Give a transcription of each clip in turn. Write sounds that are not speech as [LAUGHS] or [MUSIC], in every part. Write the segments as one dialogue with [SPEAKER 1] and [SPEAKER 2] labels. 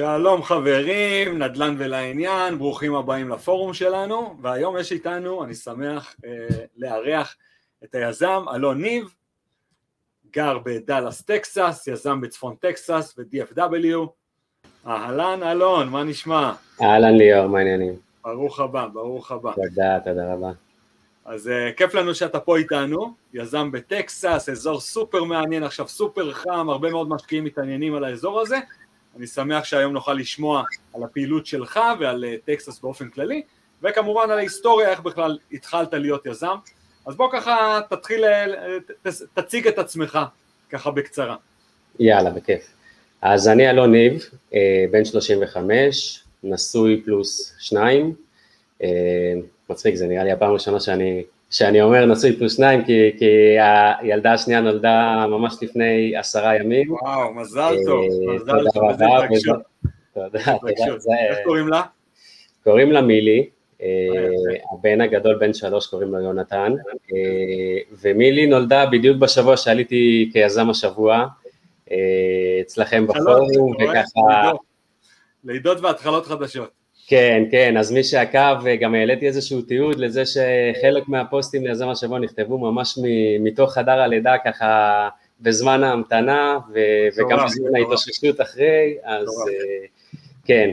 [SPEAKER 1] שלום חברים, נדל"ן ולעניין, ברוכים הבאים לפורום שלנו, והיום יש איתנו, אני שמח אה, לארח את היזם אלון ניב, גר בדאלאס טקסס, יזם בצפון טקסס ו-DFW. אהלן אלון, מה נשמע?
[SPEAKER 2] אהלן ליאור, מה העניינים?
[SPEAKER 1] ברוך הבא, ברוך הבא.
[SPEAKER 2] תודה, תודה רבה.
[SPEAKER 1] אז אה, כיף לנו שאתה פה איתנו, יזם בטקסס, אזור סופר מעניין, עכשיו סופר חם, הרבה מאוד משקיעים מתעניינים על האזור הזה, אני שמח שהיום נוכל לשמוע על הפעילות שלך ועל uh, טקסס באופן כללי, וכמובן על ההיסטוריה, איך בכלל התחלת להיות יזם. אז בוא ככה תתחיל, ת, תציג את עצמך ככה בקצרה.
[SPEAKER 2] יאללה, בכיף. אז אני אלון ניב, אה, בן 35, נשוי פלוס שניים. מצחיק, זה נראה לי הפעם הראשונה שאני, שאני אומר נשוי פלוס שניים, כי, כי הילדה השנייה נולדה ממש לפני עשרה ימים.
[SPEAKER 1] וואו, מזל טוב, מזל טוב, איזה התרגשות.
[SPEAKER 2] תודה, תודה.
[SPEAKER 1] איך קוראים לה?
[SPEAKER 2] קוראים לה מילי, הבן הגדול, בן שלוש, קוראים לו יונתן, ומילי נולדה בדיוק בשבוע שעליתי כיזם השבוע, אצלכם בפורום, וככה...
[SPEAKER 1] לידות והתחלות חדשות.
[SPEAKER 2] כן, כן, אז מי שעקב, גם העליתי איזשהו תיעוד לזה שחלק מהפוסטים ליזם השבוע נכתבו ממש מתוך חדר הלידה ככה בזמן ההמתנה וגם בזמן ההתאוששות אחרי, אז כן.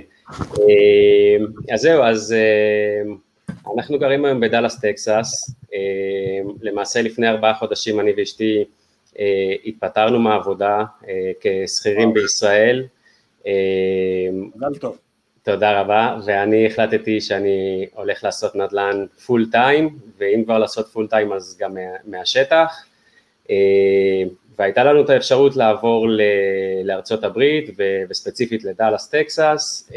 [SPEAKER 2] אז זהו, אז אנחנו גרים היום בדאלאס טקסס, למעשה לפני ארבעה חודשים אני ואשתי התפטרנו מהעבודה כשכירים בישראל.
[SPEAKER 1] מזל טוב.
[SPEAKER 2] תודה רבה, ואני החלטתי שאני הולך לעשות נדל"ן full time, ואם כבר לעשות full time אז גם מהשטח, והייתה לנו את האפשרות לעבור לארצות הברית וספציפית לדאלאס טקסס,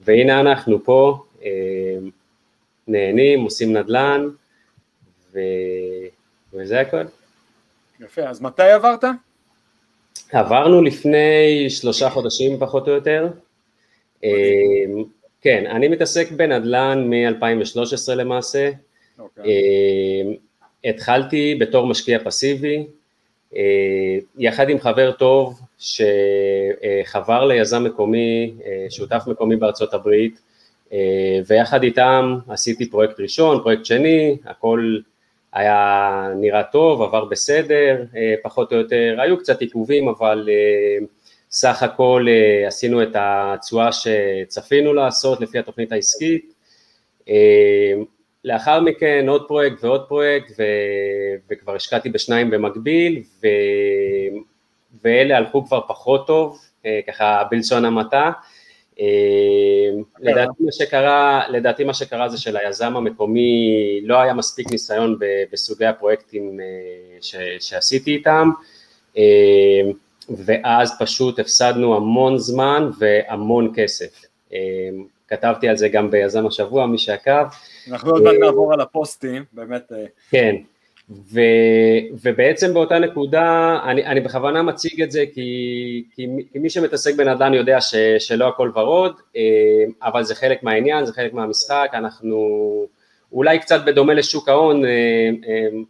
[SPEAKER 2] והנה אנחנו פה, נהנים, עושים נדל"ן, ו... וזה הכל.
[SPEAKER 1] יפה, אז מתי עברת?
[SPEAKER 2] עברנו לפני שלושה חודשים פחות או יותר. כן, אני מתעסק בנדל"ן מ-2013 למעשה. Okay. אוקיי. התחלתי בתור משקיע פסיבי, יחד עם חבר טוב שחבר ליזם מקומי, שותף מקומי בארצות הברית, ויחד איתם עשיתי פרויקט ראשון, פרויקט שני, הכל היה נראה טוב, עבר בסדר, פחות או יותר, היו קצת עיכובים, אבל סך הכל עשינו את התשואה שצפינו לעשות לפי התוכנית העסקית. לאחר מכן עוד פרויקט ועוד פרויקט, ו... וכבר השקעתי בשניים במקביל, ו... ואלה הלכו כבר פחות טוב, ככה בלשון המעטה. לדעתי לדעתי מה שקרה זה שליזם המקומי לא היה מספיק ניסיון בסוגי הפרויקטים ש... שעשיתי איתם. ואז פשוט הפסדנו המון זמן והמון כסף. כתבתי על זה גם ביזם השבוע, מי שעקב.
[SPEAKER 1] אנחנו עוד מעט נעבור על הפוסטים, באמת.
[SPEAKER 2] כן, ו, ובעצם באותה נקודה, אני, אני בכוונה מציג את זה כי, כי, כי מי שמתעסק בנדל"ן יודע ש, שלא הכל ורוד, אבל זה חלק מהעניין, זה חלק מהמשחק, אנחנו אולי קצת בדומה לשוק ההון,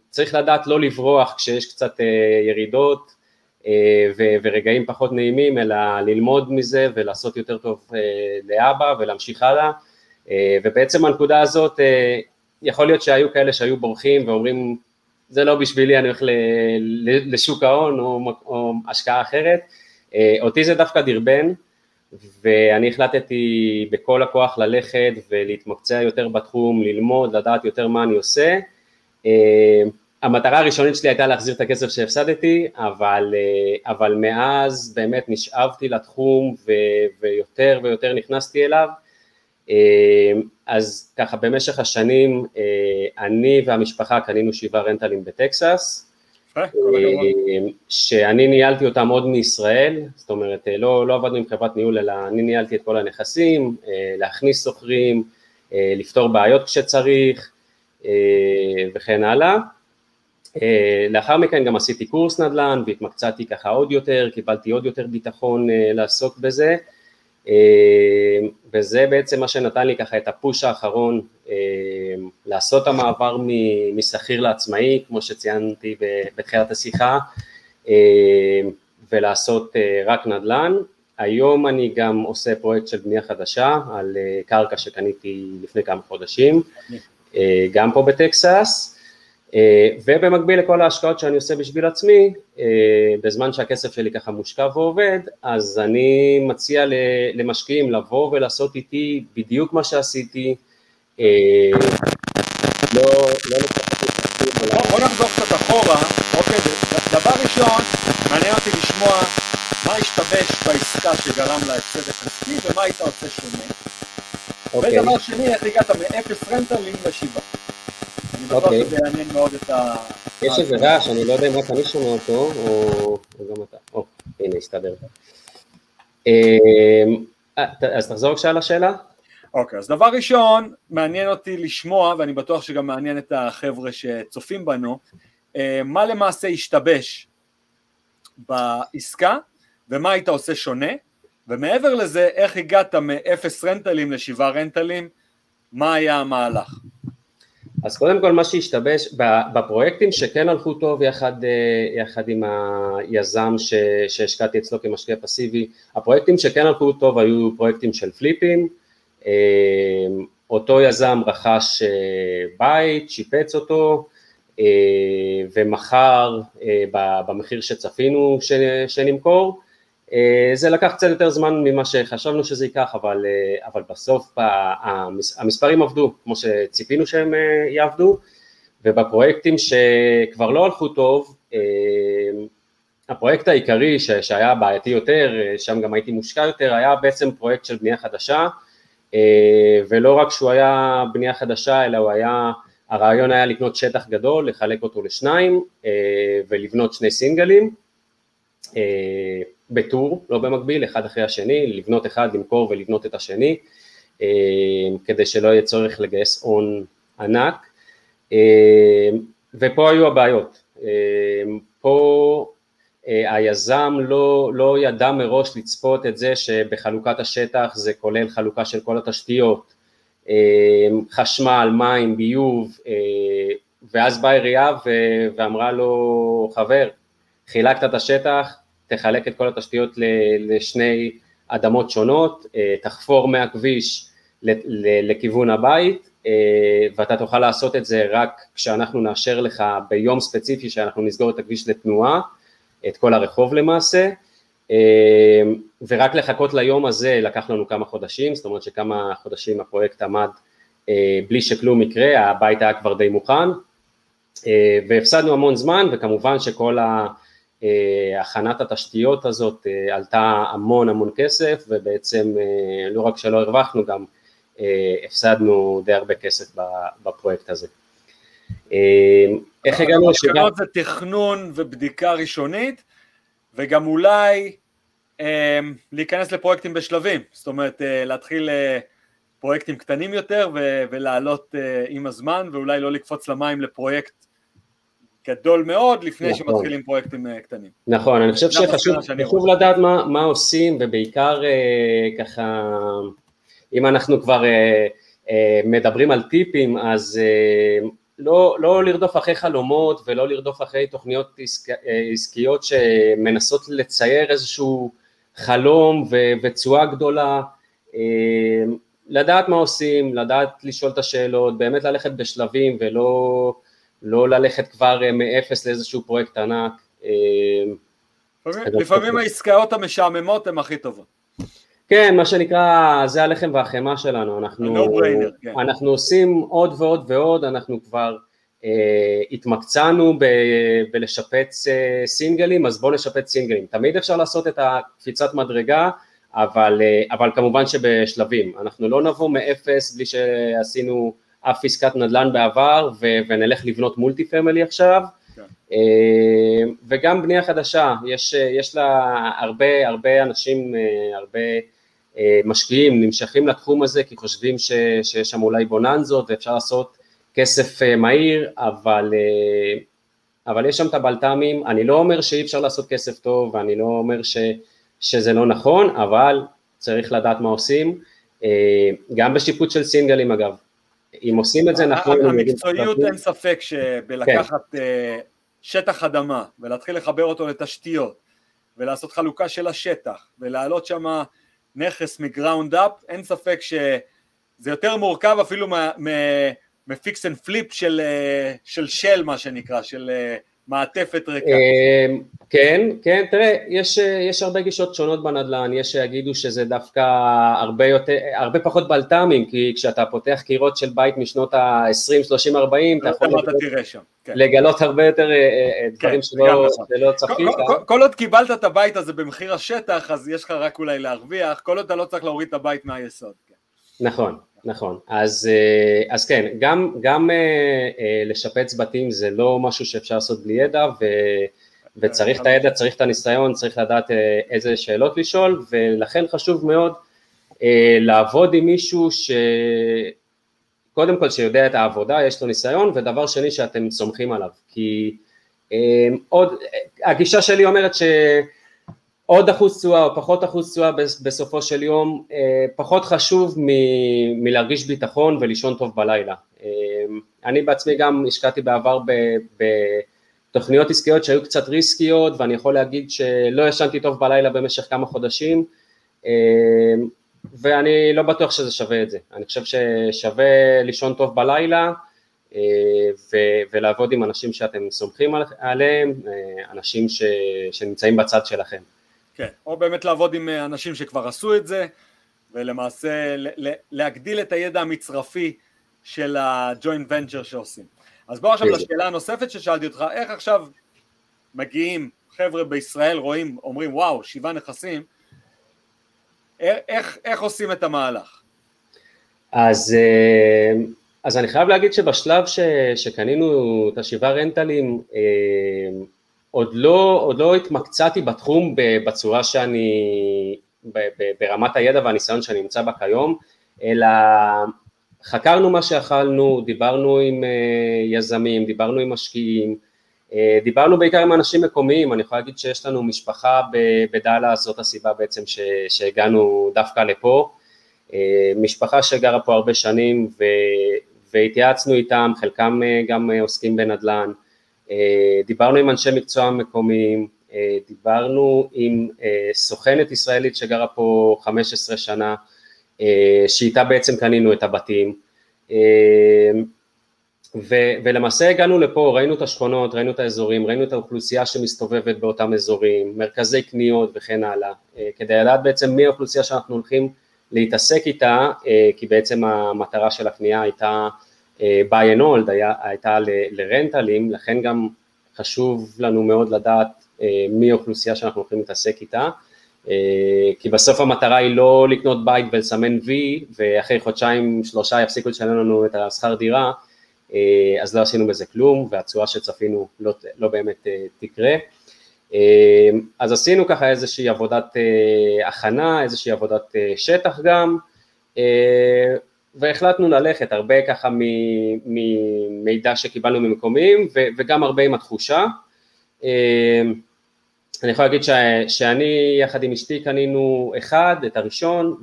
[SPEAKER 2] צריך לדעת לא לברוח כשיש קצת ירידות, ורגעים פחות נעימים, אלא ללמוד מזה ולעשות יותר טוב לאבא ולהמשיך הלאה, ובעצם הנקודה הזאת, יכול להיות שהיו כאלה שהיו בורחים ואומרים זה לא בשבילי, אני הולך לשוק ההון או, או השקעה אחרת, אותי זה דווקא דרבן, ואני החלטתי בכל הכוח ללכת ולהתמקצע יותר בתחום, ללמוד, לדעת יותר מה אני עושה, המטרה הראשונית שלי הייתה להחזיר את הכסף שהפסדתי, אבל, אבל מאז באמת נשאבתי לתחום ו, ויותר ויותר נכנסתי אליו, אז ככה במשך השנים אני והמשפחה קנינו שבעה רנטלים בטקסס, שאני ניהלתי אותם עוד מישראל, זאת אומרת לא, לא עבדנו עם חברת ניהול אלא אני ניהלתי את כל הנכסים, להכניס סוחרים, לפתור בעיות כשצריך וכן הלאה. לאחר מכן גם עשיתי קורס נדל"ן והתמקצעתי ככה עוד יותר, קיבלתי עוד יותר ביטחון לעסוק בזה. וזה בעצם מה שנתן לי ככה את הפוש האחרון לעשות המעבר משכיר לעצמאי, כמו שציינתי בתחילת השיחה, ולעשות רק נדל"ן. היום אני גם עושה פרויקט של בנייה חדשה על קרקע שקניתי לפני כמה חודשים, גם פה בטקסס, ובמקביל לכל ההשקעות שאני עושה בשביל עצמי, בזמן שהכסף שלי ככה מושקע ועובד, אז אני מציע למשקיעים לבוא ולעשות איתי בדיוק מה שעשיתי,
[SPEAKER 1] לא, לא בוא נחזור קצת אחורה, אוקיי, דבר ראשון, מעניין אותי לשמוע מה השתבש בעסקה שגרם להפסד הכספי ומה היית עושה שונה. אוקיי. ודבר שני, איך הגעת מאפס רנטלים לשבעה. אני בטוח אוקיי. שזה יעניין מאוד את ה...
[SPEAKER 2] יש איזה רעש, אני לא יודע אם רק אני שומע אותו, או גם אתה. או, הנה, הסתדר. אמ, אה, אז תחזור בבקשה לשאלה.
[SPEAKER 1] אוקיי, אז דבר ראשון, מעניין אותי לשמוע, ואני בטוח שגם מעניין את החבר'ה שצופים בנו, אה, מה למעשה השתבש בעסקה, ומה היית עושה שונה, ומעבר לזה, איך הגעת מאפס רנטלים לשבעה רנטלים, מה היה המהלך?
[SPEAKER 2] אז קודם כל מה שהשתבש בפרויקטים שכן הלכו טוב יחד, אה, יחד עם היזם שהשקעתי אצלו כמשקיע פסיבי, הפרויקטים שכן הלכו טוב היו פרויקטים של פליפים, אמ, אותו יזם רכש אה, בית, שיפץ אותו אה, ומכר אה, במחיר שצפינו שנמכור, זה לקח קצת יותר זמן ממה שחשבנו שזה ייקח, אבל, אבל בסוף המספרים עבדו כמו שציפינו שהם יעבדו, ובפרויקטים שכבר לא הלכו טוב, הפרויקט העיקרי שהיה בעייתי יותר, שם גם הייתי מושקע יותר, היה בעצם פרויקט של בנייה חדשה, אה, ולא רק שהוא היה בנייה חדשה, אלא הוא היה, הרעיון היה לקנות שטח גדול, לחלק אותו לשניים אה, ולבנות שני סינגלים אה, בטור, לא במקביל, אחד אחרי השני, לבנות אחד, למכור ולבנות את השני, כדי שלא יהיה צורך לגייס הון ענק, ופה היו הבעיות, פה אה, היזם לא, לא ידע מראש לצפות את זה שבחלוקת השטח זה כולל חלוקה של כל התשתיות, אה, חשמל, מים, ביוב, אה, ואז באה עירייה ואמרה לו, חבר, חילקת את השטח, תחלק את כל התשתיות לשני אדמות שונות, תחפור מהכביש לכיוון הבית, ואתה תוכל לעשות את זה רק כשאנחנו נאשר לך ביום ספציפי שאנחנו נסגור את הכביש לתנועה, את כל הרחוב למעשה, אה, ורק לחכות ליום הזה לקח לנו כמה חודשים, זאת אומרת שכמה חודשים הפרויקט עמד אה, בלי שכלום יקרה, הבית היה כבר די מוכן, אה, והפסדנו המון זמן, וכמובן שכל הכנת התשתיות הזאת עלתה המון המון כסף, ובעצם לא רק שלא הרווחנו, גם הפסדנו די הרבה כסף בפרויקט הזה.
[SPEAKER 1] איך הגענו לשבעה? זה תכנון ובדיקה ראשונית, וגם אולי אה, להיכנס לפרויקטים בשלבים, זאת אומרת אה, להתחיל אה, פרויקטים קטנים יותר ולעלות אה, עם הזמן, ואולי לא לקפוץ למים לפרויקט גדול מאוד לפני נכון. שמתחילים פרויקטים אה, קטנים.
[SPEAKER 2] נכון, אני חושב שחשוב לדעת מה, מה עושים, ובעיקר אה, ככה, אם אנחנו כבר אה, אה, מדברים על טיפים, אז אה, לא, לא לרדוף אחרי חלומות ולא לרדוף אחרי תוכניות עסק, עסקיות שמנסות לצייר איזשהו חלום ותשואה גדולה, אה, לדעת מה עושים, לדעת לשאול את השאלות, באמת ללכת בשלבים ולא לא ללכת כבר אה, מאפס לאיזשהו פרויקט ענק. אה,
[SPEAKER 1] לפעמים העסקאות המשעממות הן הכי טובות.
[SPEAKER 2] כן, מה שנקרא, זה הלחם והחמאה שלנו, אנחנו, כן. אנחנו עושים עוד ועוד ועוד, אנחנו כבר אה, התמקצענו ב, בלשפץ אה, סינגלים, אז בואו נשפץ סינגלים. תמיד אפשר לעשות את הקפיצת מדרגה, אבל, אה, אבל כמובן שבשלבים. אנחנו לא נבוא מאפס בלי שעשינו אף עסקת נדל"ן בעבר ו, ונלך לבנות מולטי פמילי עכשיו. כן. אה, וגם בנייה חדשה, יש, יש לה הרבה, הרבה אנשים, אה, הרבה אה, משקיעים נמשכים לתחום הזה כי חושבים ש, שיש שם אולי בוננזות ואפשר לעשות כסף מהיר, אבל, אבל יש שם את הבלת"מים, אני לא אומר שאי אפשר לעשות כסף טוב ואני לא אומר ש, שזה לא נכון, אבל צריך לדעת מה עושים, גם בשיפוט של סינגלים אגב, אם עושים את זה נכון...
[SPEAKER 1] המקצועיות אין ספק שבלקחת כן. שטח אדמה ולהתחיל לחבר אותו לתשתיות ולעשות חלוקה של השטח, ולהעלות שם נכס מ ground up, אין ספק שזה יותר מורכב אפילו מ fix and flip של של של מה שנקרא, של מעטפת ריקה. אמ,
[SPEAKER 2] כן, כן, תראה, יש, יש הרבה גישות שונות בנדל"ן, יש שיגידו שזה דווקא הרבה, יותר, הרבה פחות בלת"מים, כי כשאתה פותח קירות של בית משנות ה-20, 30, 40, אתה יכול לגלות, כן. לגלות הרבה יותר אה, אה, כן, דברים שלא. שלא צפית. כל,
[SPEAKER 1] כל, כל עוד קיבלת את הבית הזה במחיר השטח, אז יש לך רק אולי להרוויח, כל עוד אתה לא צריך להוריד את הבית מהיסוד.
[SPEAKER 2] נכון, נכון, אז, אה, אז כן, גם, גם לשפץ בתים זה לא משהו שאפשר לעשות בלי ידע, ו... וצריך את הידע, צריך את הניסיון, צריך לדעת אה, איזה שאלות לשאול, ולכן חשוב מאוד אה, לעבוד עם מישהו שקודם כל שיודע את העבודה, יש לו ניסיון, ודבר שני שאתם סומכים עליו, כי אה, עוד, הגישה שלי אומרת שעוד אחוז תשואה או פחות אחוז תשואה בסופו של יום, פחות חשוב מ- מלהרגיש ביטחון ולישון טוב בלילה. אני בעצמי גם השקעתי בעבר ב... ב- תוכניות עסקיות שהיו קצת ריסקיות ואני יכול להגיד שלא ישנתי טוב בלילה במשך כמה חודשים אה, ואני לא בטוח שזה שווה את זה, אני חושב ששווה לישון טוב בלילה אה, ו- ולעבוד עם אנשים שאתם סומכים עליהם, אה, אנשים ש- שנמצאים בצד שלכם.
[SPEAKER 1] כן, או באמת לעבוד עם אנשים שכבר עשו את זה ולמעשה להגדיל את הידע המצרפי של הג'וינט ונצ'ר שעושים. אז בוא עכשיו לשאלה הנוספת ששאלתי אותך, איך עכשיו מגיעים חבר'ה בישראל, רואים, אומרים וואו, שבעה נכסים, איך, איך עושים את המהלך?
[SPEAKER 2] אז, אה, אז אני חייב להגיד שבשלב ש, שקנינו את השבעה רנטלים, אה, עוד לא, עוד לא התמקצעתי בתחום בצורה שאני, ברמת הידע והניסיון שאני נמצא בה כיום, אלא חקרנו מה שאכלנו, דיברנו עם אה, יזמים, דיברנו עם משקיעים, אה, דיברנו בעיקר עם אנשים מקומיים, אני יכול להגיד שיש לנו משפחה בדאלאס, זאת הסיבה בעצם שהגענו דווקא לפה, אה, משפחה שגרה פה הרבה שנים ו, והתייעצנו איתם, חלקם גם עוסקים בנדל"ן, דיברנו עם אנשי מקצוע מקומיים, דיברנו עם סוכנת ישראלית שגרה פה 15 שנה, אה, שאיתה בעצם קנינו את הבתים. אה, ו, ולמעשה הגענו לפה, ראינו את השכונות, ראינו את האזורים, ראינו את האוכלוסייה שמסתובבת באותם אזורים, מרכזי קניות וכן הלאה, אה, כדי לדעת בעצם מי האוכלוסייה שאנחנו הולכים להתעסק איתה, כי בעצם המטרה של הקנייה הייתה buy and hold, היה, הייתה לרנטלים, לכן גם חשוב לנו מאוד לדעת מי האוכלוסייה שאנחנו הולכים להתעסק איתה, אה, כי בסוף המטרה היא לא לקנות בית ולסמן וי ואחרי חודשיים שלושה יפסיקו לשלם לנו את השכר דירה אה, אז לא עשינו בזה כלום והתשואה שצפינו לא, לא באמת אה, תקרה. אז עשינו ככה איזושהי עבודת הכנה, איזושהי עבודת שטח גם והחלטנו ללכת הרבה ככה ממידע שקיבלנו ממקומיים וגם הרבה עם התחושה. אני יכול להגיד ש, שאני יחד עם אשתי קנינו אחד, את הראשון,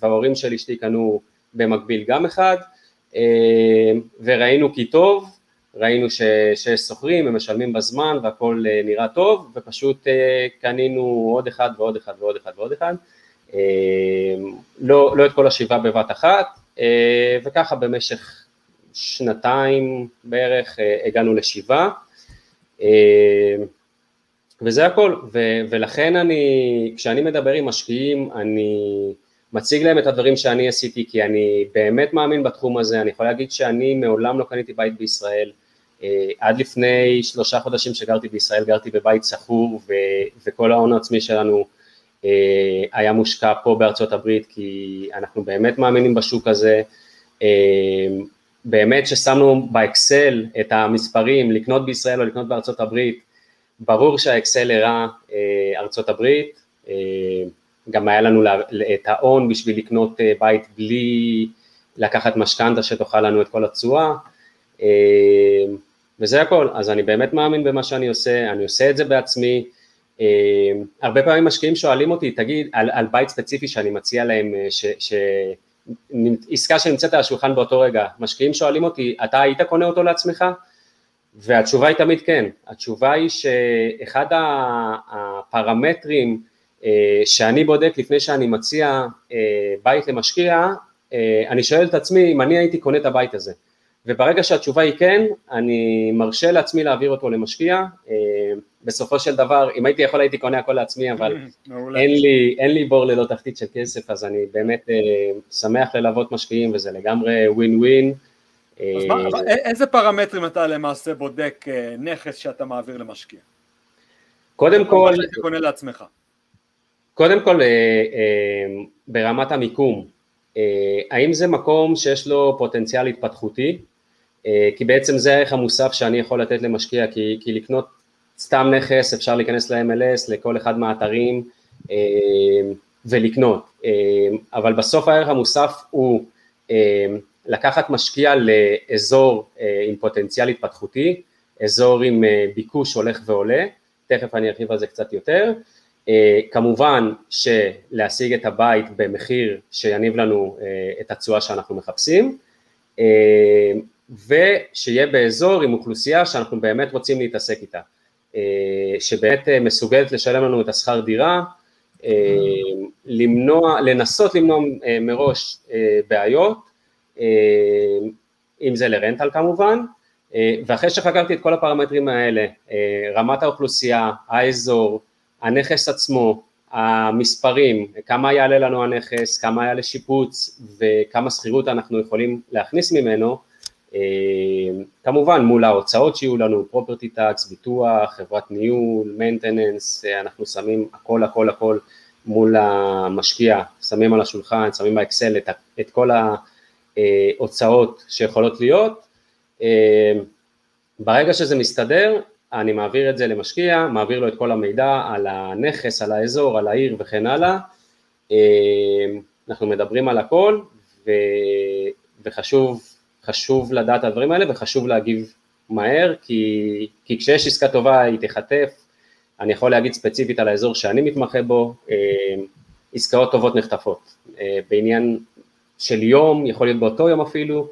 [SPEAKER 2] וההורים של אשתי קנו במקביל גם אחד, אה, וראינו כי טוב, ראינו ש, שיש שוכרים, הם משלמים בזמן והכל אה, נראה טוב, ופשוט אה, קנינו עוד אחד ועוד אחד ועוד אחד ועוד אחד, לא, לא את כל השבעה בבת אחת, וככה במשך שנתיים בערך הגענו לשבעה. וזה הכל, ו- ולכן אני, כשאני מדבר עם משקיעים, אני מציג להם את הדברים שאני עשיתי, כי אני באמת מאמין בתחום הזה, אני יכול להגיד שאני מעולם לא קניתי בית בישראל, אה, עד לפני שלושה חודשים שגרתי בישראל, גרתי בבית סחור, ו- וכל ההון העצמי שלנו אה, היה מושקע פה בארצות הברית, כי אנחנו באמת מאמינים בשוק הזה, אה, באמת ששמנו באקסל את המספרים, לקנות בישראל או לקנות בארצות הברית, ברור שהאקסל הראה אה, ארצות הברית, אה, גם היה לנו את ההון בשביל לקנות אה, בית בלי לקחת משכנתה שתאכל לנו את כל התשואה, וזה הכל, אז אני באמת מאמין במה שאני עושה, אני עושה את זה בעצמי, הרבה פעמים משקיעים שואלים אותי, תגיד, על, על בית ספציפי שאני מציע להם, ש, ש, עסקה שנמצאת על השולחן באותו רגע, משקיעים שואלים אותי, אתה היית קונה אותו לעצמך? והתשובה היא תמיד כן, התשובה היא שאחד הפרמטרים שאני בודק לפני שאני מציע בית למשקיע, אני שואל את עצמי אם אני הייתי קונה את הבית הזה, וברגע שהתשובה היא כן, אני מרשה לעצמי להעביר אותו למשקיע, בסופו של דבר, אם הייתי יכול הייתי קונה הכל לעצמי, אבל [LAUGHS] אין לי, אין לי בור ללא תחתית של כסף, אז אני באמת שמח ללוות משקיעים וזה לגמרי ווין ווין.
[SPEAKER 1] אז מה, איזה פרמטרים אתה למעשה בודק נכס שאתה מעביר למשקיע?
[SPEAKER 2] קודם כל...
[SPEAKER 1] מה שאתה קונה לעצמך.
[SPEAKER 2] קודם כל, ברמת המיקום, האם זה מקום שיש לו פוטנציאל התפתחותי? כי בעצם זה הערך המוסף שאני יכול לתת למשקיע, כי, כי לקנות סתם נכס אפשר להיכנס ל-MLS, לכל אחד מהאתרים ולקנות, אבל בסוף הערך המוסף הוא לקחת משקיע לאזור עם פוטנציאל התפתחותי, אזור עם ביקוש הולך ועולה, תכף אני ארחיב על זה קצת יותר, כמובן שלהשיג את הבית במחיר שיניב לנו את התשואה שאנחנו מחפשים, ושיהיה באזור עם אוכלוסייה שאנחנו באמת רוצים להתעסק איתה, שבאמת מסוגלת לשלם לנו את השכר דירה, למנוע, לנסות למנוע מראש בעיות, אם זה ל rental כמובן, ואחרי שחקרתי את כל הפרמטרים האלה, רמת האוכלוסייה, האזור, הנכס עצמו, המספרים, כמה יעלה לנו הנכס, כמה יעלה שיפוץ וכמה שכירות אנחנו יכולים להכניס ממנו, כמובן מול ההוצאות שיהיו לנו, property tax, ביטוח, חברת ניהול, maintenance, אנחנו שמים הכל הכל הכל מול המשקיע, שמים על השולחן, שמים באקסל את, את כל ההוצאות שיכולות להיות, ברגע שזה מסתדר, אני מעביר את זה למשקיע, מעביר לו את כל המידע על הנכס, על האזור, על העיר וכן הלאה, אנחנו מדברים על הכל ו... וחשוב חשוב לדעת את הדברים האלה וחשוב להגיב מהר, כי, כי כשיש עסקה טובה היא תיחטף, אני יכול להגיד ספציפית על האזור שאני מתמחה בו, עסקאות טובות נחטפות, בעניין של יום, יכול להיות באותו יום אפילו.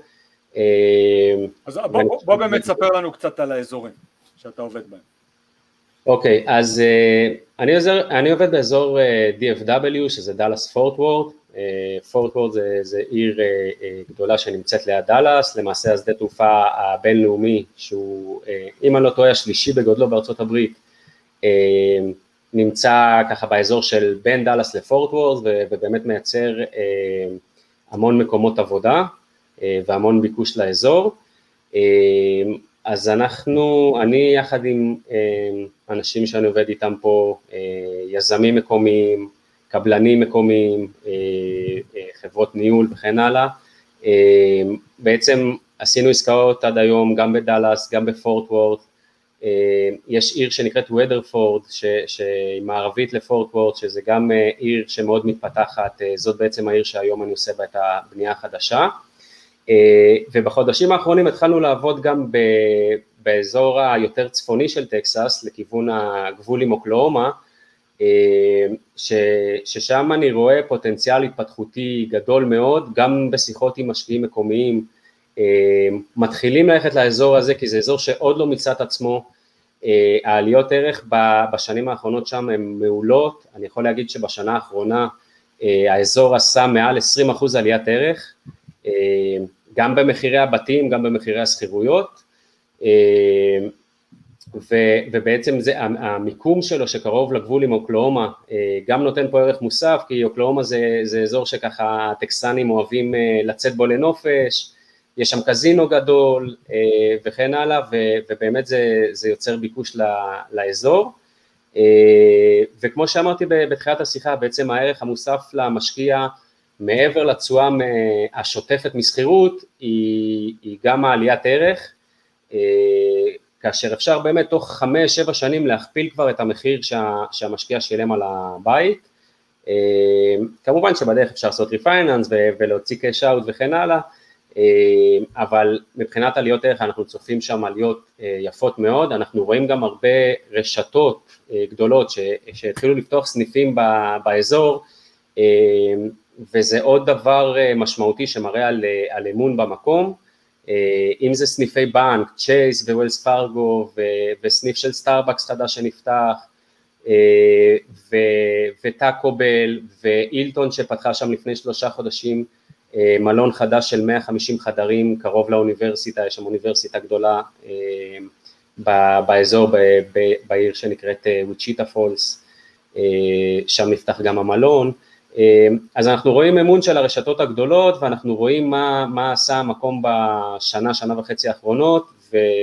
[SPEAKER 1] אז בוא, בוא, בוא באמת ספר לנו קצת על האזורים. שאתה עובד בהם.
[SPEAKER 2] אוקיי, okay, אז uh, אני, עוזר, אני עובד באזור uh, DFW, שזה דאלאס פורט וורד, פורט וורד זה, זה עיר uh, uh, גדולה שנמצאת ליד דאלאס, למעשה השדה תעופה הבינלאומי, שהוא, uh, אם אני לא טועה, השלישי בגודלו בארצות הברית, נמצא ככה באזור של בין דאלאס לפורט וורד, ובאמת מייצר המון מקומות עבודה והמון ביקוש לאזור. אז אנחנו, אני יחד עם אה, אנשים שאני עובד איתם פה, אה, יזמים מקומיים, קבלנים מקומיים, אה, חברות ניהול וכן הלאה, בעצם עשינו עסקאות עד היום גם בדאלאס, גם בפורט וורד, יש עיר שנקראת ודרפורד, שהיא מערבית לפורט וורד, שזה גם עיר שמאוד מתפתחת, זאת בעצם העיר שהיום אני עושה בה את הבנייה החדשה. אה, ובחודשים האחרונים התחלנו לעבוד גם באזור היותר צפוני של טקסס, לכיוון הגבול עם אוקלאומה, אה, ש, ששם אני רואה פוטנציאל התפתחותי גדול מאוד, גם בשיחות עם משקיעים מקומיים, אה, מתחילים ללכת לאזור הזה כי זה אזור שעוד לא מיצה את עצמו, העליות ערך בשנים האחרונות שם הן מעולות, אני יכול להגיד שבשנה האחרונה האזור עשה מעל 20% עליית ערך, גם במחירי הבתים, גם במחירי השכירויות, אה, ובעצם זה, המיקום שלו שקרוב לגבול עם אוקלאומה אה, גם נותן פה ערך מוסף, כי אוקלאומה זה, זה אזור שככה הטקסנים אוהבים אה, לצאת בו לנופש, יש שם קזינו גדול וכן הלאה, ובאמת זה, זה יוצר ביקוש לאזור. וכמו שאמרתי בתחילת השיחה, בעצם הערך המוסף למשקיע מעבר לתשואה השוטפת משכירות היא, היא גם העליית ערך, אה, כאשר אפשר באמת תוך חמש, שבע שנים להכפיל כבר את המחיר שה, שהמשקיע שילם על הבית. אה, כמובן שבדרך אפשר לעשות refinance ולהוציא cash out וכן הלאה, אה, אבל מבחינת עליות ערך אנחנו צופים שם עליות יפות מאוד, אנחנו רואים גם הרבה רשתות גדולות שהתחילו לפתוח סניפים באזור, וזה עוד דבר אה, משמעותי שמראה על, אה, על אמון במקום, אם זה סניפי בנק, Chase ו Wells Fargo וסניף של Starbucks חדש שנפתח וטאקו בל ואילטון שפתחה שם לפני שלושה חודשים מלון חדש של 150 חדרים קרוב לאוניברסיטה, יש שם אוניברסיטה גדולה באזור, בעיר שנקראת וויצ'יטה פולס, שם נפתח גם המלון, אז אנחנו רואים אמון של הרשתות הגדולות ואנחנו רואים מה, מה עשה המקום בשנה, שנה וחצי האחרונות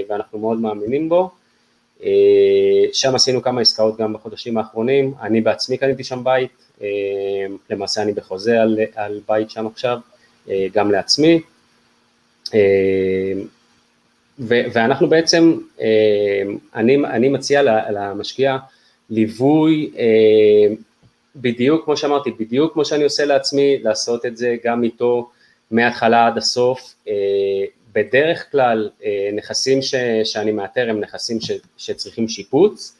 [SPEAKER 2] ואנחנו מאוד מאמינים בו. שם עשינו כמה עסקאות גם בחודשים האחרונים, אני בעצמי קניתי שם בית, למעשה אני בחוזה על, על בית שם עכשיו, גם לעצמי, ו, ואנחנו בעצם, אני, אני מציע למשקיע ליווי בדיוק כמו שאמרתי, בדיוק כמו שאני עושה לעצמי, לעשות את זה גם איתו מההתחלה עד הסוף. בדרך כלל נכסים ש, שאני מאתר הם נכסים ש, שצריכים שיפוץ.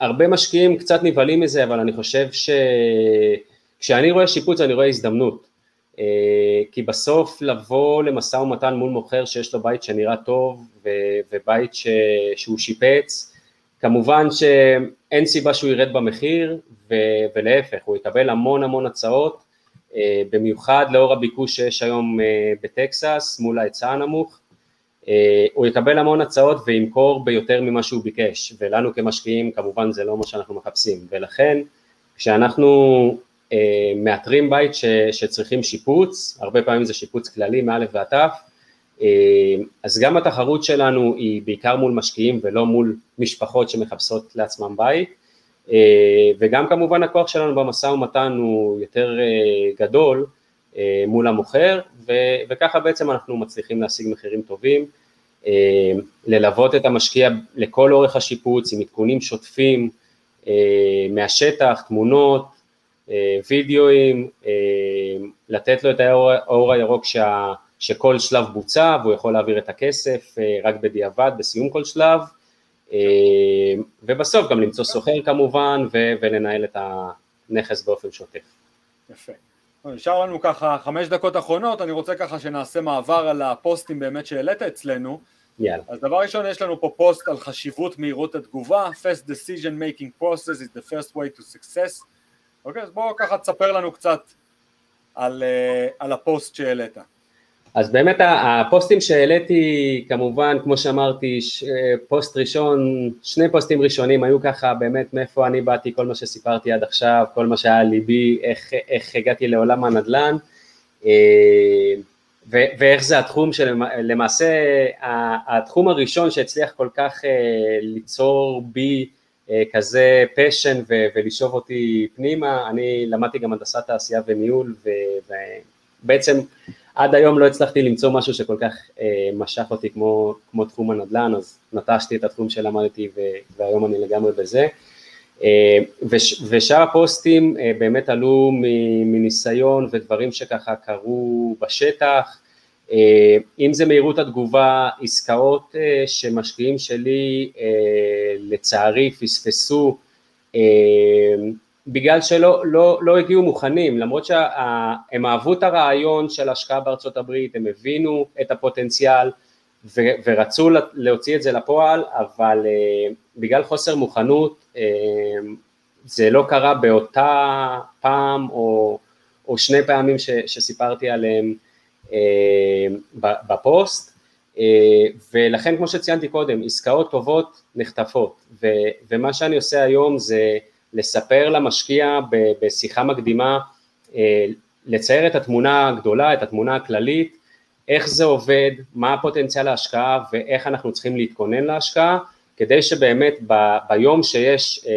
[SPEAKER 2] הרבה משקיעים קצת נבהלים מזה, אבל אני חושב שכשאני רואה שיפוץ אני רואה הזדמנות. כי בסוף לבוא למשא ומתן מול מוכר שיש לו בית שנראה טוב ובית ש, שהוא שיפץ, כמובן שאין סיבה שהוא ירד במחיר ולהפך, הוא יקבל המון המון הצעות, במיוחד לאור הביקוש שיש היום בטקסס מול ההיצע הנמוך, הוא יקבל המון הצעות וימכור ביותר ממה שהוא ביקש, ולנו כמשקיעים כמובן זה לא מה שאנחנו מחפשים, ולכן כשאנחנו מאתרים בית ש, שצריכים שיפוץ, הרבה פעמים זה שיפוץ כללי מאלף ועד תף, אז גם התחרות שלנו היא בעיקר מול משקיעים ולא מול משפחות שמחפשות לעצמם בית, וגם כמובן הכוח שלנו במשא ומתן הוא יותר גדול מול המוכר, וככה בעצם אנחנו מצליחים להשיג מחירים טובים, ללוות את המשקיע לכל אורך השיפוץ עם עדכונים שוטפים מהשטח, תמונות, וידאוים, לתת לו את האור הירוק שה... שכל שלב בוצע והוא יכול להעביר את הכסף רק בדיעבד בסיום כל שלב ובסוף גם למצוא סוחר כמובן ולנהל את הנכס באופן שוטף.
[SPEAKER 1] יפה. נשאר לנו ככה חמש דקות אחרונות, אני רוצה ככה שנעשה מעבר על הפוסטים באמת שהעלית אצלנו.
[SPEAKER 2] יאללה.
[SPEAKER 1] אז דבר ראשון יש לנו פה פוסט על חשיבות מהירות התגובה, Fast decision making process is the first way to success. אוקיי, אז בואו ככה תספר לנו קצת על, על הפוסט שהעלית.
[SPEAKER 2] אז באמת הפוסטים שהעליתי כמובן כמו שאמרתי פוסט ראשון, שני פוסטים ראשונים היו ככה באמת מאיפה אני באתי, כל מה שסיפרתי עד עכשיו, כל מה שהיה ליבי, איך, איך הגעתי לעולם הנדל"ן ואיך זה התחום שלמעשה התחום הראשון שהצליח כל כך ליצור בי כזה פשן ולשאוב אותי פנימה, אני למדתי גם הנדסת תעשייה וניהול ובעצם עד היום לא הצלחתי למצוא משהו שכל כך אה, משך אותי כמו, כמו תחום הנדל"ן, אז נטשתי את התחום שלמדתי והיום אני לגמרי בזה. אה, וש, ושאר הפוסטים אה, באמת עלו מניסיון ודברים שככה קרו בשטח, אה, אם זה מהירות התגובה, עסקאות אה, שמשקיעים שלי אה, לצערי פספסו, אה, בגלל שלא לא, לא הגיעו מוכנים, למרות שהם אהבו את הרעיון של השקעה בארצות הברית, הם הבינו את הפוטנציאל ו, ורצו להוציא את זה לפועל, אבל uh, בגלל חוסר מוכנות uh, זה לא קרה באותה פעם או, או שני פעמים ש, שסיפרתי עליהם uh, בפוסט, uh, ולכן כמו שציינתי קודם, עסקאות טובות נחטפות, ו, ומה שאני עושה היום זה לספר למשקיע בשיחה מקדימה, אה, לצייר את התמונה הגדולה, את התמונה הכללית, איך זה עובד, מה הפוטנציאל ההשקעה ואיך אנחנו צריכים להתכונן להשקעה, כדי שבאמת ב, ביום שיש אה,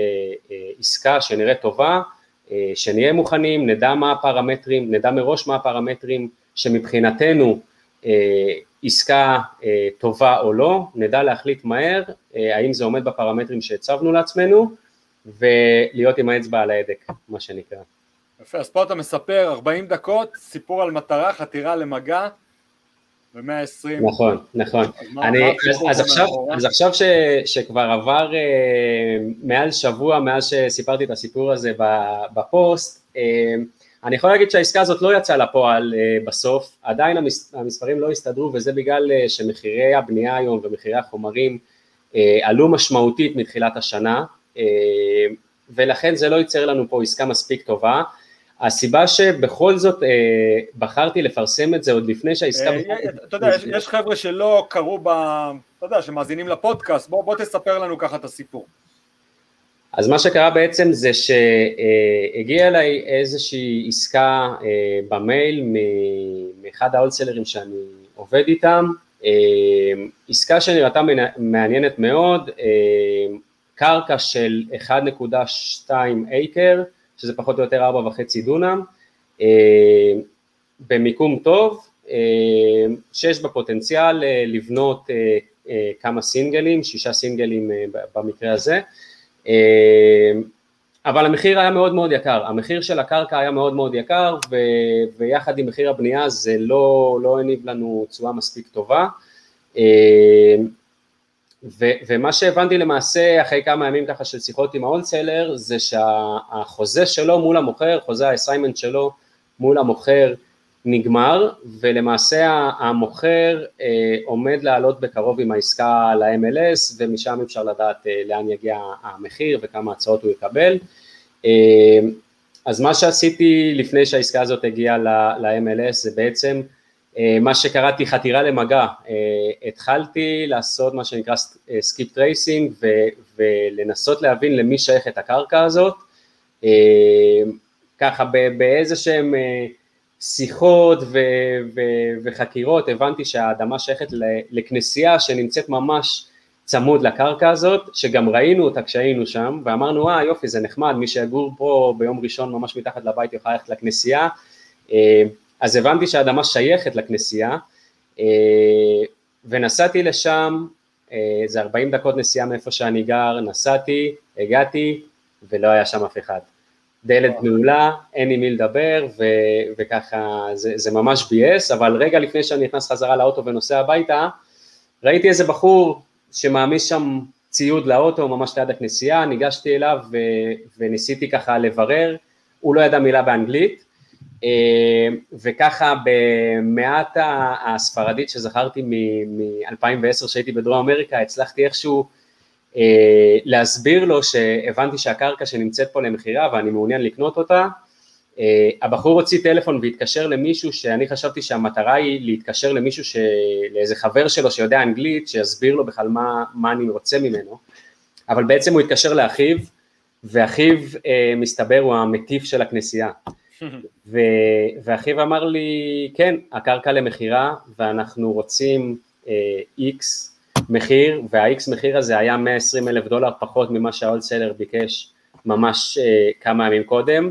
[SPEAKER 2] אה, עסקה שנראית טובה, שנהיה מוכנים, נדע מה הפרמטרים, נדע מראש מה הפרמטרים שמבחינתנו עסקה טובה או לא, נדע להחליט מהר האם זה עומד בפרמטרים שהצבנו לעצמנו, ולהיות עם האצבע על ההדק, מה שנקרא.
[SPEAKER 1] יפה, אז פה אתה מספר 40 דקות, סיפור על מטרה, חתירה למגע, ו-120.
[SPEAKER 2] נכון, נכון. אני, אז, אז, עכשיו, אז עכשיו ש, שכבר עבר uh, מעל שבוע מאז שסיפרתי את הסיפור הזה בפוסט, uh, אני יכול להגיד שהעסקה הזאת לא יצאה לפועל בסוף, עדיין המספרים לא הסתדרו וזה בגלל שמחירי הבנייה היום ומחירי החומרים עלו משמעותית מתחילת השנה, ולכן זה לא ייצר לנו פה עסקה מספיק טובה. הסיבה שבכל זאת אה, בחרתי לפרסם את זה עוד לפני שהעסקה... אה,
[SPEAKER 1] אה, אתה יודע, יש, יש חבר'ה שלא קראו ב... אתה יודע, שמאזינים לפודקאסט, בוא, בוא תספר לנו ככה את הסיפור.
[SPEAKER 2] אז מה שקרה בעצם זה שהגיעה אליי איזושהי עסקה אה, במייל מאחד ההולסלרים שאני עובד איתם, אה, עסקה שנראתה מעניינת מאוד, אה, קרקע של 1.2 אייקר, שזה פחות או יותר 4.5 דונם, אה, במיקום טוב, אה, שיש בה פוטנציאל אה, לבנות כמה סינגלים, שישה סינגלים במקרה הזה, אבל המחיר היה מאוד מאוד יקר, המחיר של הקרקע היה מאוד מאוד יקר ו, ויחד עם מחיר הבנייה זה לא, לא הניב לנו תשואה מספיק טובה ו- ומה שהבנתי למעשה אחרי כמה ימים ככה של שיחות עם ההולסלר זה שהחוזה שלו מול המוכר, חוזה האסיימנט שלו מול המוכר נגמר ולמעשה המוכר אה, עומד לעלות בקרוב עם העסקה ל-MLS ומשם אפשר לדעת אה, לאן יגיע המחיר וכמה הצעות הוא יקבל. אה, אז מה שעשיתי לפני שהעסקה הזאת הגיעה ל-MLS זה בעצם מה שקראתי חתירה למגע, אה, התחלתי לעשות מה שנקרא skip tracing ולנסות להבין למי שייך את הקרקע הזאת, אה, ככה באיזה שהם שיחות וחקירות הבנתי שהאדמה שייכת לכנסייה שנמצאת ממש צמוד לקרקע הזאת, שגם ראינו אותה כשהיינו שם ואמרנו אה יופי זה נחמד, מי שיגור פה ביום ראשון ממש מתחת לבית יוכל ללכת לכנסייה אז הבנתי שהאדמה שייכת לכנסייה, אה, ונסעתי לשם, אה, זה 40 דקות נסיעה מאיפה שאני גר, נסעתי, הגעתי, ולא היה שם אף אחד. דלת מעולה, אין עם מי לדבר, ו- וככה זה, זה ממש ביאס, אבל רגע לפני שאני נכנס חזרה לאוטו ונוסע הביתה, ראיתי איזה בחור שמעמיס שם ציוד לאוטו ממש ליד הכנסייה, ניגשתי אליו ו- וניסיתי ככה לברר, הוא לא ידע מילה באנגלית, וככה במעט הספרדית שזכרתי מ-2010 שהייתי בדרום אמריקה, הצלחתי איכשהו אה, להסביר לו שהבנתי שהקרקע שנמצאת פה למכירה ואני מעוניין לקנות אותה, אה, הבחור הוציא טלפון והתקשר למישהו שאני חשבתי שהמטרה היא להתקשר למישהו, ש... לאיזה חבר שלו שיודע אנגלית, שיסביר לו בכלל מה, מה אני רוצה ממנו, אבל בעצם הוא התקשר לאחיו, ואחיו מסתבר הוא המטיף של הכנסייה. ו, ואחיו אמר לי, כן, הקרקע למכירה ואנחנו רוצים איקס אה, מחיר, וה-X מחיר הזה היה 120 אלף דולר פחות ממה שההולסלר ביקש ממש אה, כמה ימים קודם,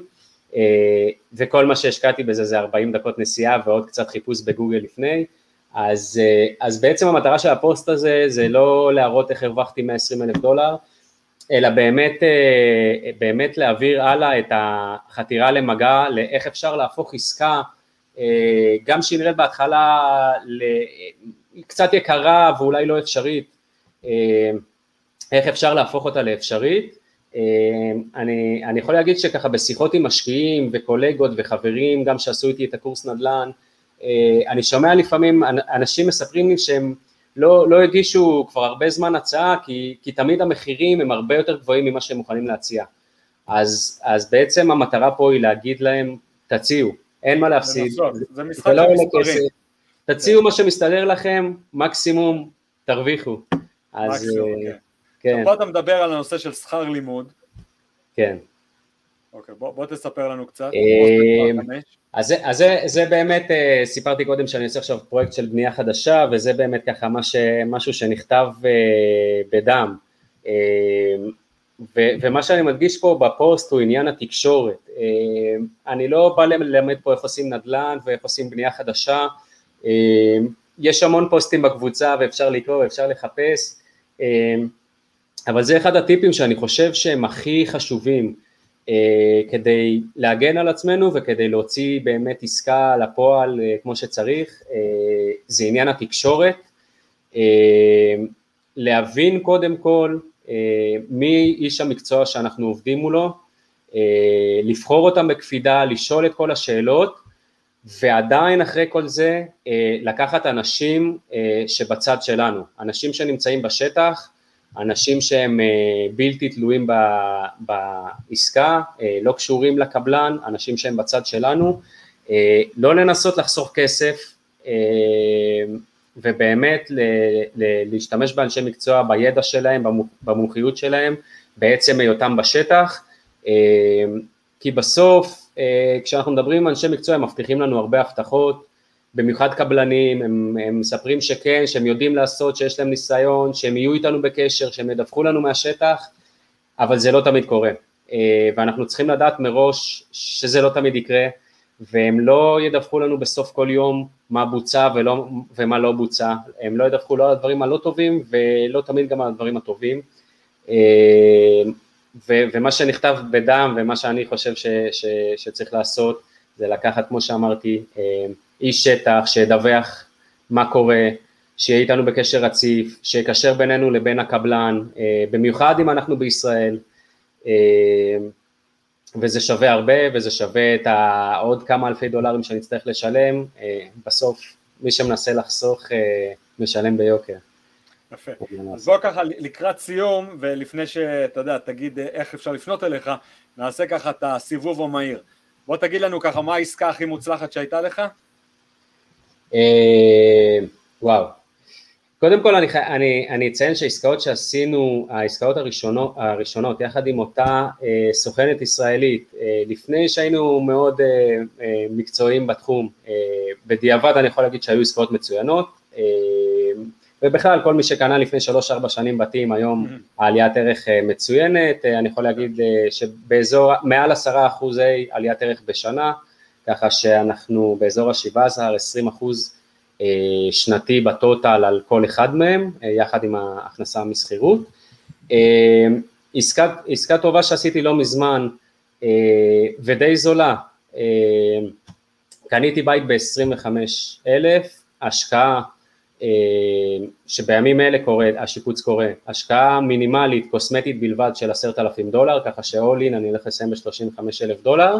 [SPEAKER 2] אה, וכל מה שהשקעתי בזה זה 40 דקות נסיעה ועוד קצת חיפוש בגוגל לפני, אז, אה, אז בעצם המטרה של הפוסט הזה זה לא להראות איך הרווחתי 120 אלף דולר, אלא באמת, אה, באמת להעביר הלאה את החתירה למגע, לאיך אפשר להפוך עסקה, אה, גם שהיא נראית בהתחלה קצת יקרה ואולי לא אפשרית, אה, איך אפשר להפוך אותה לאפשרית. אני, אני יכול להגיד שככה בשיחות עם משקיעים וקולגות וחברים, גם שעשו איתי את הקורס נדל"ן, אני שומע לפעמים אנשים מספרים לי שהם לא, לא הגישו כבר הרבה זמן הצעה, כי, כי תמיד המחירים הם הרבה יותר גבוהים ממה שהם מוכנים להציע. אז, אז בעצם המטרה פה היא להגיד להם, תציעו, אין מה להפסיד.
[SPEAKER 1] זה, זה משחק של לא מספרים.
[SPEAKER 2] תציעו מה שמסתדר לכם, מקסימום תרוויחו.
[SPEAKER 1] אז מקסימום, uh, כן. כן. פה אתה מדבר על הנושא של שכר לימוד.
[SPEAKER 2] כן.
[SPEAKER 1] אוקיי, בוא, בוא תספר לנו קצת.
[SPEAKER 2] אה, אז, אז זה, זה באמת, אה, סיפרתי קודם שאני עושה עכשיו פרויקט של בנייה חדשה, וזה באמת ככה ש, משהו שנכתב אה, בדם. ו, ומה שאני מדגיש פה בפוסט הוא עניין התקשורת. אני לא בא ללמד פה איך עושים נדל"ן ואיך עושים בנייה חדשה, יש המון פוסטים בקבוצה ואפשר לקרוא ואפשר לחפש, אבל זה אחד הטיפים שאני חושב שהם הכי חשובים. אה, כדי להגן על עצמנו וכדי להוציא באמת עסקה לפועל אה, כמו שצריך, אה, זה עניין התקשורת, להבין קודם כל מי איש המקצוע שאנחנו עובדים מולו, לבחור אותם בקפידה, לשאול את כל השאלות, ועדיין אחרי כל זה לקחת אנשים שבצד שלנו, אנשים שנמצאים בשטח, אנשים שהם בלתי תלויים בעסקה, לא קשורים לקבלן, אנשים שהם בצד שלנו, לא לנסות לחסוך כסף, ובאמת להשתמש באנשי מקצוע, בידע שלהם, במומחיות שלהם, בעצם היותם בשטח, כי בסוף כשאנחנו מדברים עם אנשי מקצוע הם מבטיחים לנו הרבה הבטחות, במיוחד קבלנים, הם, הם מספרים שכן, שהם יודעים לעשות, שיש להם ניסיון, שהם יהיו איתנו בקשר, שהם ידווחו לנו מהשטח, אבל זה לא תמיד קורה, ואנחנו צריכים לדעת מראש שזה לא תמיד יקרה, והם לא ידווחו לנו בסוף כל יום מה בוצע ולא, ומה לא בוצע, הם לא ידווחו לא על הדברים הלא טובים ולא תמיד גם על הדברים הטובים, ו, ומה שנכתב בדם ומה שאני חושב ש, ש, שצריך לעשות זה לקחת, כמו שאמרתי, איש שטח שידווח מה קורה, שיהיה איתנו בקשר רציף, שיקשר בינינו לבין הקבלן, במיוחד אם אנחנו בישראל, וזה שווה הרבה וזה שווה את העוד כמה אלפי דולרים שאני אצטרך לשלם, בסוף מי שמנסה לחסוך משלם ביוקר.
[SPEAKER 1] יפה. אז בוא ככה לקראת סיום ולפני שאתה יודע, תגיד איך אפשר לפנות אליך, נעשה ככה את הסיבוב המהיר. בוא תגיד לנו ככה מה העסקה הכי מוצלחת שהייתה לך?
[SPEAKER 2] וואו, קודם כל אני, אני, אני אציין שהעסקאות שעשינו, העסקאות הראשונות, הראשונות יחד עם אותה אה, סוכנת ישראלית, אה, לפני שהיינו מאוד אה, אה, מקצועיים בתחום, אה, בדיעבד אני יכול להגיד שהיו עסקאות מצוינות, אה, ובכלל כל מי שקנה לפני 3-4 שנים בתים היום mm-hmm. העליית ערך אה, מצוינת, אה, אני יכול להגיד אה, שבאזור מעל 10 אחוזי עליית ערך בשנה, ככה שאנחנו באזור ה-17-20 אחוז שנתי בטוטל על כל אחד מהם, יחד עם ההכנסה משכירות. עסקה, עסקה טובה שעשיתי לא מזמן ודי זולה, קניתי בית ב-25 אלף, השקעה שבימים אלה קורה, השיפוץ קורה, השקעה מינימלית קוסמטית בלבד של עשרת אלפים דולר, ככה ש-all אני הולך לסיים ב-35 אלף דולר,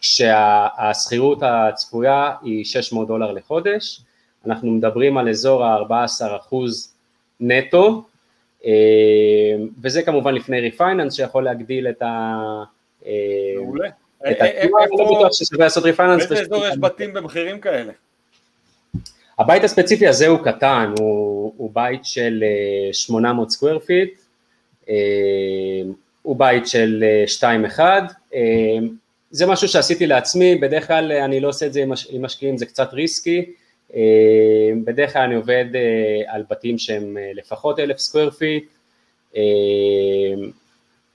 [SPEAKER 2] כשהשכירות הצפויה היא 600 דולר לחודש, אנחנו מדברים על אזור ה-14 אחוז נטו, וזה כמובן לפני refinance שיכול להגדיל את ה...
[SPEAKER 1] מעולה. באיזה אזור יש בתים במחירים כאלה?
[SPEAKER 2] הבית הספציפי הזה הוא קטן, הוא, הוא בית של 800 square feet, הוא בית של 2-1, זה משהו שעשיתי לעצמי, בדרך כלל אני לא עושה את זה עם משקיעים, זה קצת risky, בדרך כלל אני עובד על בתים שהם לפחות אלף square feet,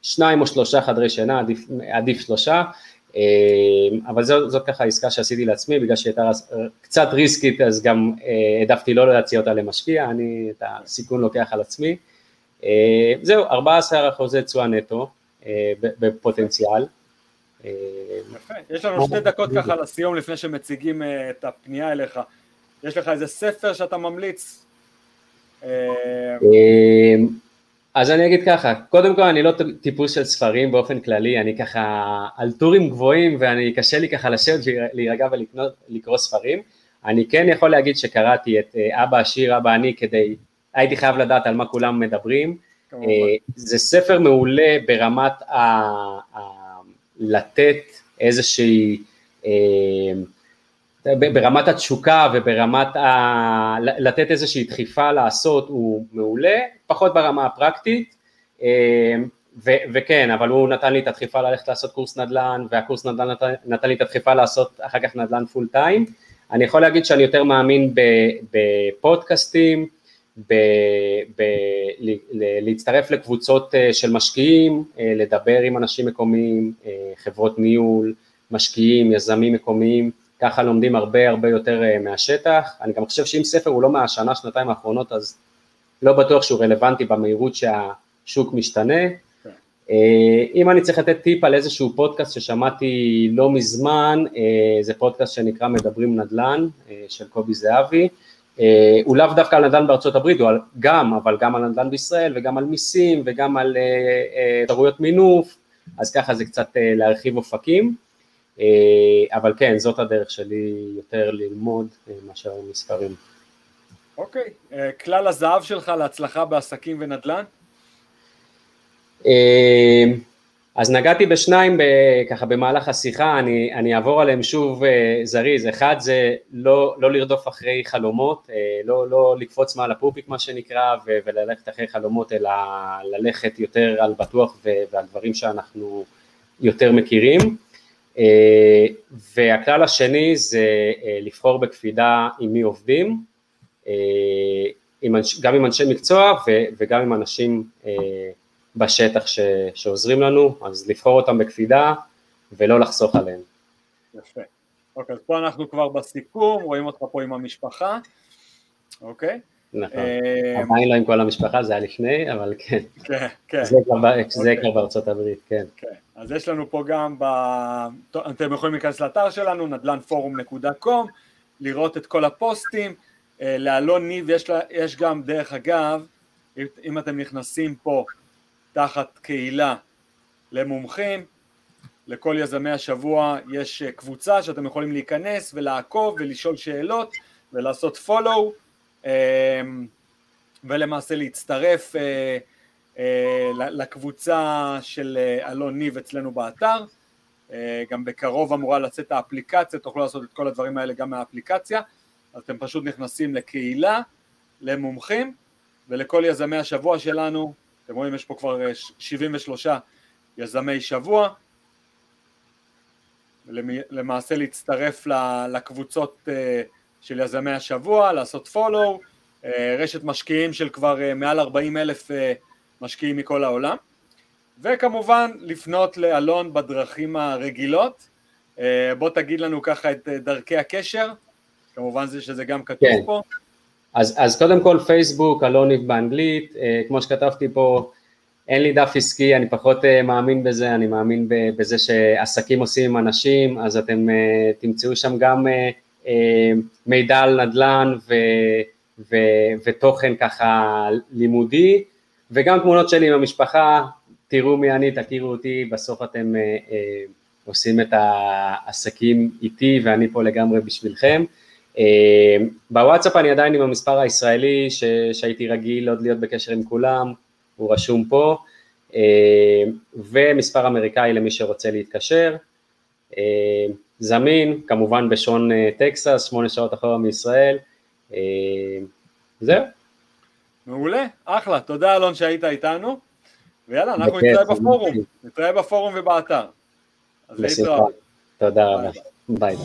[SPEAKER 2] שניים או שלושה חדרי שינה, עדיף, עדיף שלושה, אבל זאת, זאת ככה עסקה שעשיתי לעצמי, בגלל שהייתה קצת risky ת אז גם העדפתי לא להציע אותה למשקיע, אני את הסיכון לוקח על עצמי. זהו, 14 אחוזי תשואה נטו בפוטנציאל.
[SPEAKER 1] יפה, יש לנו שתי דקות ככה לסיום לפני שמציגים את הפנייה אליך. יש לך איזה ספר שאתה ממליץ?
[SPEAKER 2] אז אני אגיד ככה, קודם כל אני לא טיפוס של ספרים באופן כללי, אני ככה על טורים גבוהים ואני קשה לי ככה לשבת ולהירגע ולקרוא ספרים, אני כן יכול להגיד שקראתי את אבא עשיר אבא אני כדי, הייתי חייב לדעת על מה כולם מדברים, זה ספר מעולה ברמת ה... לתת איזושהי, ברמת התשוקה וברמת ה... לתת איזושהי דחיפה לעשות הוא מעולה, פחות ברמה הפרקטית, ו- וכן, אבל הוא נתן לי את הדחיפה ללכת לעשות קורס נדל"ן, והקורס נדל"ן נתן, נתן לי את הדחיפה לעשות אחר כך נדל"ן פול טיים. אני יכול להגיד שאני יותר מאמין בפודקאסטים, ב- ב- להצטרף לקבוצות של משקיעים, לדבר עם אנשים מקומיים, חברות ניהול, משקיעים, יזמים מקומיים, ככה לומדים הרבה הרבה יותר מהשטח. אני גם חושב שאם ספר הוא לא מהשנה, שנתיים האחרונות, אז לא בטוח שהוא רלוונטי במהירות שהשוק משתנה. אם אני צריך לתת טיפ על איזשהו פודקאסט ששמעתי לא מזמן, זה פודקאסט שנקרא מדברים נדל"ן של קובי זהבי, הוא לאו דווקא על נדל"ן בארצות הברית, הוא גם, אבל גם על נדל"ן בישראל וגם על מיסים וגם על אפשרויות מינוף, אז ככה זה קצת להרחיב אופקים, אבל כן, זאת הדרך שלי יותר ללמוד מאשר מספרים.
[SPEAKER 1] אוקיי, כלל הזהב שלך להצלחה בעסקים ונדל"ן?
[SPEAKER 2] אז נגעתי בשניים ב, ככה במהלך השיחה, אני, אני אעבור עליהם שוב אה, זריז, אחד זה לא, לא לרדוף אחרי חלומות, אה, לא, לא לקפוץ מעל הפופיק מה שנקרא ו, וללכת אחרי חלומות אלא ללכת יותר על בטוח ו, ועל דברים שאנחנו יותר מכירים, אה, והכלל השני זה לבחור בקפידה עם מי עובדים, עם, גם עם אנשי מקצוע ו, וגם עם אנשים בשטח ש, שעוזרים לנו, אז לבחור אותם בקפידה ולא לחסוך עליהם.
[SPEAKER 1] יפה. אוקיי, אז פה אנחנו כבר בסיכום, רואים אותך פה עם המשפחה, אוקיי?
[SPEAKER 2] נכון, אה, עדיין לא עם כל המשפחה, זה היה לפני, אבל כן.
[SPEAKER 1] כן, כן.
[SPEAKER 2] זה כבר אוקיי. בארצות הברית, כן.
[SPEAKER 1] כן. אז יש לנו פה גם. אתם יכולים להיכנס לאתר שלנו, נדל"נפורום.com, לראות את כל הפוסטים, אה, לאלון ניב יש גם, דרך אגב, אם אתם נכנסים פה תחת קהילה למומחים, לכל יזמי השבוע יש אה, קבוצה שאתם יכולים להיכנס ולעקוב ולשאול שאלות ולעשות follow אמ, ולמעשה להצטרף אה, אה, לקבוצה של אלון ניב אצלנו באתר. גם בקרוב אמורה לצאת האפליקציה, תוכלו לעשות את כל הדברים האלה גם מהאפליקציה. אתם פשוט נכנסים לקהילה, למומחים ולכל יזמי השבוע שלנו אתם רואים יש פה כבר 73 אה, יזמי שבוע, למעשה להצטרף לקבוצות אה, של יזמי השבוע, לעשות פולו, אה, רשת משקיעים של כבר מעל 40 אלף משקיעים מכל העולם, וכמובן לפנות לאלון בדרכים הרגילות, בוא תגיד לנו ככה את דרכי הקשר, כמובן זה שזה גם כתוב כן. פה.
[SPEAKER 2] אז, אז קודם כל פייסבוק, אלוניב באנגלית, אה, כמו שכתבתי פה, אין לי דף עסקי, אני פחות אה, מאמין בזה, אני מאמין בזה שעסקים עושים עם אנשים, אז אתם אה, תמצאו שם גם מידע על נדל"ן ו, ו, ותוכן ככה לימודי, וגם תמונות שלי עם המשפחה, תראו מי אני, תכירו אותי, בסוף אתם עושים את העסקים איתי ואני פה לגמרי בשבילכם. אה, בוואטסאפ אני עדיין עם המספר הישראלי ש, שהייתי רגיל עוד להיות בקשר עם כולם, הוא רשום פה, אה, ומספר אמריקאי למי שרוצה להתקשר, אה, זמין, כמובן בשעון טקסס, שמונה שעות אחורה מישראל, זהו.
[SPEAKER 1] מעולה, אחלה, תודה אלון שהיית איתנו, ויאללה, אנחנו נתראה בפורום, נתראה בפורום ובאתר.
[SPEAKER 2] אז להתראות. תודה רבה, ביי.